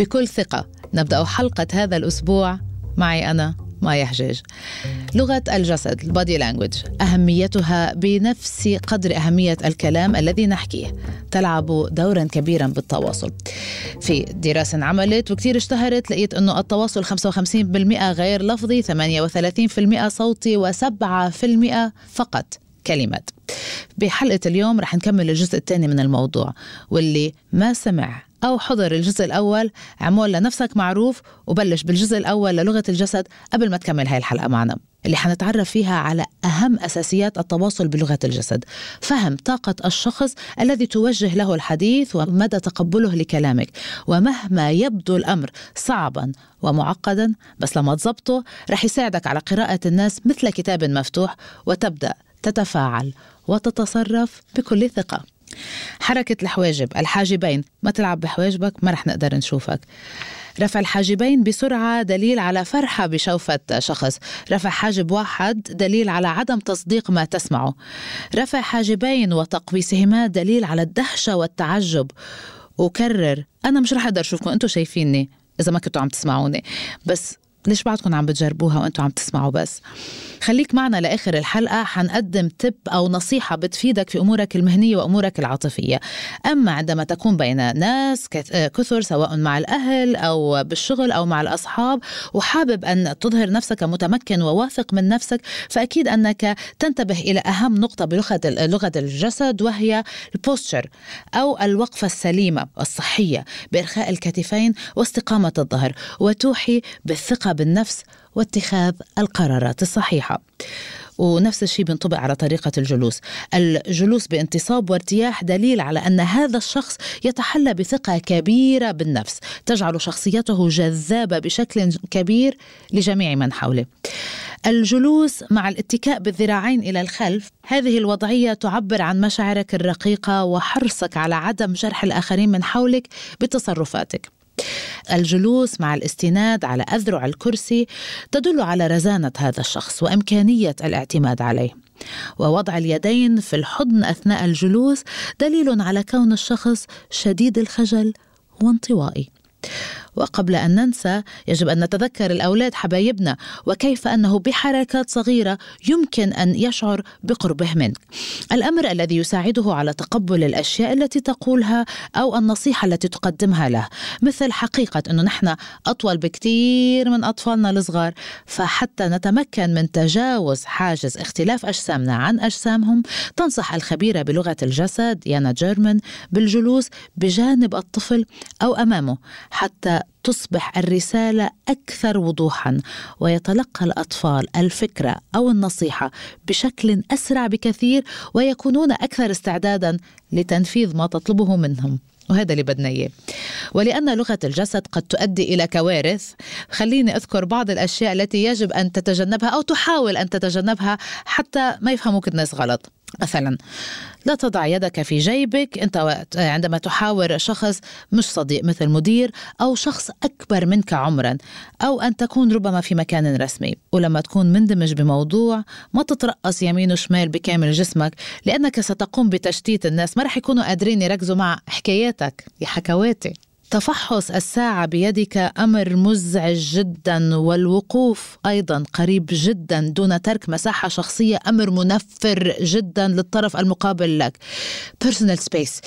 بكل ثقة. نبدأ حلقة هذا الأسبوع معي أنا مايا حجاج. لغة الجسد البادي لانجوج أهميتها بنفس قدر أهمية الكلام الذي نحكيه. تلعب دورا كبيرا بالتواصل. في دراسة عملت وكثير اشتهرت لقيت أنه التواصل 55% غير لفظي 38% صوتي و7% فقط كلمات. بحلقة اليوم رح نكمل الجزء الثاني من الموضوع واللي ما سمع أو حضر الجزء الأول. عمول لنفسك معروف وبلش بالجزء الأول للغة الجسد قبل ما تكمل هاي الحلقة معنا اللي حنتعرف فيها على أهم أساسيات التواصل بلغة الجسد. فهم طاقة الشخص الذي توجه له الحديث ومدى تقبله لكلامك. ومهما يبدو الأمر صعبا ومعقدا بس لما تزبطه رح يساعدك على قراءة الناس مثل كتاب مفتوح وتبدأ تتفاعل وتتصرف بكل ثقة. حركة الحواجب الحاجبين. ما تلعب بحواجبك ما رح نقدر نشوفك. رفع الحاجبين بسرعة دليل على فرحة بشوفة شخص. رفع حاجب واحد دليل على عدم تصديق ما تسمعه. رفع حاجبين وتقويسهما دليل على الدهشة والتعجب. وكرر. أنا مش رح أقدر أشوفكم أنتم شايفيني إذا ما كنتوا عم تسمعوني. بس ليش بعدكم عم بتجربوها وأنتم عم تسمعوا بس. خليك معنا لآخر الحلقة حنقدم تب أو نصيحة بتفيدك في أمورك المهنية وأمورك العاطفية. أما عندما تكون بين ناس كثر سواء مع الأهل أو بالشغل أو مع الأصحاب وحابب أن تظهر نفسك متمكن وواثق من نفسك فأكيد أنك تنتبه إلى أهم نقطة بلغة لغة الجسد وهي البوستشر أو الوقفة السليمة والصحيه بإرخاء الكتفين واستقامة الظهر وتوحي بالثقة بالنفس واتخاذ القرارات الصحيحة. ونفس الشيء بينطبق على طريقة الجلوس. الجلوس بانتصاب وارتياح دليل على أن هذا الشخص يتحلى بثقة كبيرة بالنفس تجعل شخصيته جذابة بشكل كبير لجميع من حوله. الجلوس مع الاتكاء بالذراعين إلى الخلف هذه الوضعية تعبر عن مشاعرك الرقيقة وحرصك على عدم جرح الآخرين من حولك بتصرفاتك. الجلوس مع الاستناد على أذرع الكرسي تدل على رزانة هذا الشخص وإمكانية الاعتماد عليه. ووضع اليدين في الحضن أثناء الجلوس دليل على كون الشخص شديد الخجل وانطوائي. وقبل أن ننسى يجب أن نتذكر الأولاد حبايبنا وكيف أنه بحركات صغيرة يمكن أن يشعر بقربه منك. الأمر الذي يساعده على تقبل الأشياء التي تقولها أو النصيحة التي تقدمها له مثل حقيقة أنه نحن أطول بكثير من أطفالنا الصغار فحتى نتمكن من تجاوز حاجز اختلاف أجسامنا عن أجسامهم تنصح الخبيرة بلغة الجسد يانا جيرمان بالجلوس بجانب الطفل أو أمامه حتى تصبح الرسالة أكثر وضوحا ويتلقى الأطفال الفكرة أو النصيحة بشكل أسرع بكثير ويكونون أكثر استعدادا لتنفيذ ما تطلبه منهم. وهذا اللي بدنا إياه. ولأن لغة الجسد قد تؤدي إلى كوارث خليني أذكر بعض الأشياء التي يجب أن تتجنبها أو تحاول أن تتجنبها حتى ما يفهموك الناس غلط. مثلا لا تضع يدك في جيبك أنت عندما تحاور شخص مش صديق مثل مدير أو شخص أكبر منك عمرا أو أن تكون ربما في مكان رسمي. ولما تكون مندمج بموضوع ما تترقص يمين وشمال بكامل جسمك لأنك ستقوم بتشتيت الناس. ما رح يكونوا قادرين يركزوا مع حكاياتك يا حكواتي. تفحص الساعة بيدك أمر مزعج جدا والوقوف أيضا قريب جدا دون ترك مساحة شخصية أمر منفر جدا للطرف المقابل لك. Personal space.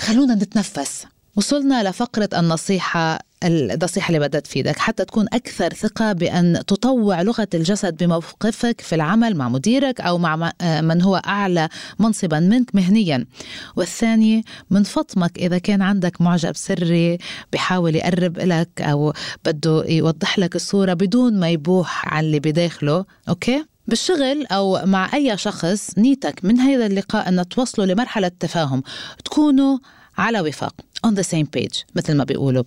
خلونا نتنفس. وصلنا لفقرة النصيحة النصيحة اللي بدها تفيدك حتى تكون أكثر ثقة بأن تطوع لغة الجسد بموقفك في العمل مع مديرك أو مع من هو أعلى منصبا منك مهنيا والثاني من فطمك إذا كان عندك معجب سري بحاول يقرب لك أو بده يوضح لك الصورة بدون ما يبوح عن اللي بداخله أوكي؟ بالشغل أو مع أي شخص نيتك من هذا اللقاء أن توصلوا لمرحلة تفاهم تكونوا على وفاق on the same page مثل ما بيقولوا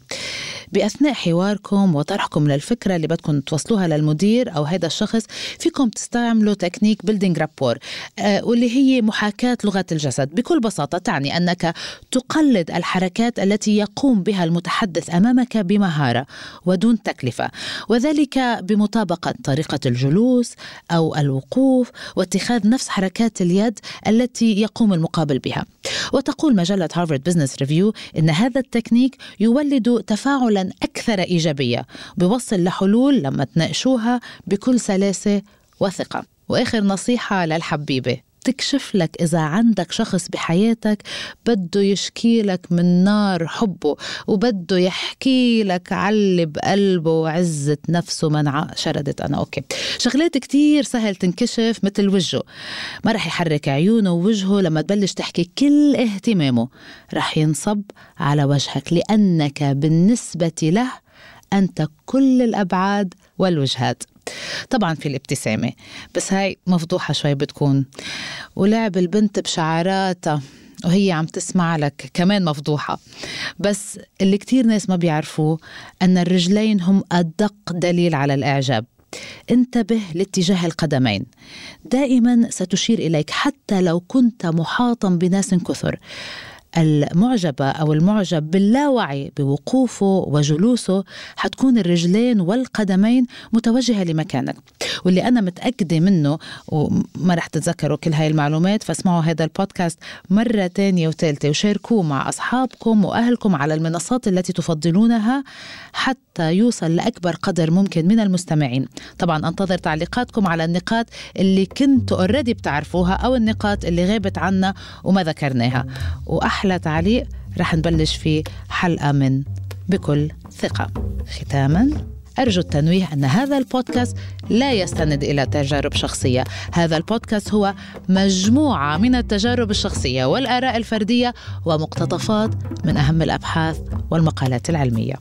بأثناء حواركم وطرحكم للفكرة اللي بدكم توصلوها للمدير أو هذا الشخص فيكم تستعملوا technique building rapport آه واللي هي محاكاة لغة الجسد. بكل بساطة تعني أنك تقلد الحركات التي يقوم بها المتحدث أمامك بمهارة ودون تكلفة وذلك بمطابقة طريقة الجلوس أو الوقوف واتخاذ نفس حركات اليد التي يقوم المقابل بها. وتقول مجلة Harvard Business Review إن هذا التكنيك يولد تفاعل أكثر إيجابية. بيوصل لحلول لما تناقشوها بكل سلاسة وثقة. وآخر نصيحة للحبيبة. تكشف لك إذا عندك شخص بحياتك بده يشكي لك من نار حبه وبده يحكي لك اللي بقلبه وعزة نفسه منع شردت أنا. okay. شغلات كتير سهل تنكشف مثل وجهه. ما رح يحرك عيونه ووجهه لما تبلش تحكي كل اهتمامه. رح ينصب على وجهك لأنك بالنسبة له أنت كل الأبعاد والوجهات. طبعا في الابتسامة بس هاي مفضوحة شوي بتكون. ولعب البنت بشعراتها وهي عم تسمع لك كمان مفضوحة. بس اللي كتير ناس ما بيعرفوه أن الرجلين هم أدق دليل على الإعجاب. انتبه لاتجاه القدمين. دائما ستشير إليك حتى لو كنت محاطا بناس كثر. المعجبة أو المعجب باللاوعي بوقوفه وجلوسه حتكون الرجلين والقدمين متوجهة لمكانك. واللي أنا متأكدة منه وما رح تتذكروا كل هاي المعلومات فاسمعوا هذا البودكاست مرة تانية وثالثة وشاركوه مع أصحابكم وأهلكم على المنصات التي تفضلونها حتى يوصل لأكبر قدر ممكن من المستمعين. طبعا أنتظر تعليقاتكم على النقاط اللي كنتوا اوريدي بتعرفوها أو النقاط اللي غابت عنا وما ذكرناها. وأحلى تعليق رح نبلش فيه حلقة من بكل ثقة. ختاما أرجو التنويه أن هذا البودكاست لا يستند إلى تجارب شخصية. هذا البودكاست هو مجموعة من التجارب الشخصية والآراء الفردية ومقتطفات من أهم الأبحاث والمقالات العلمية.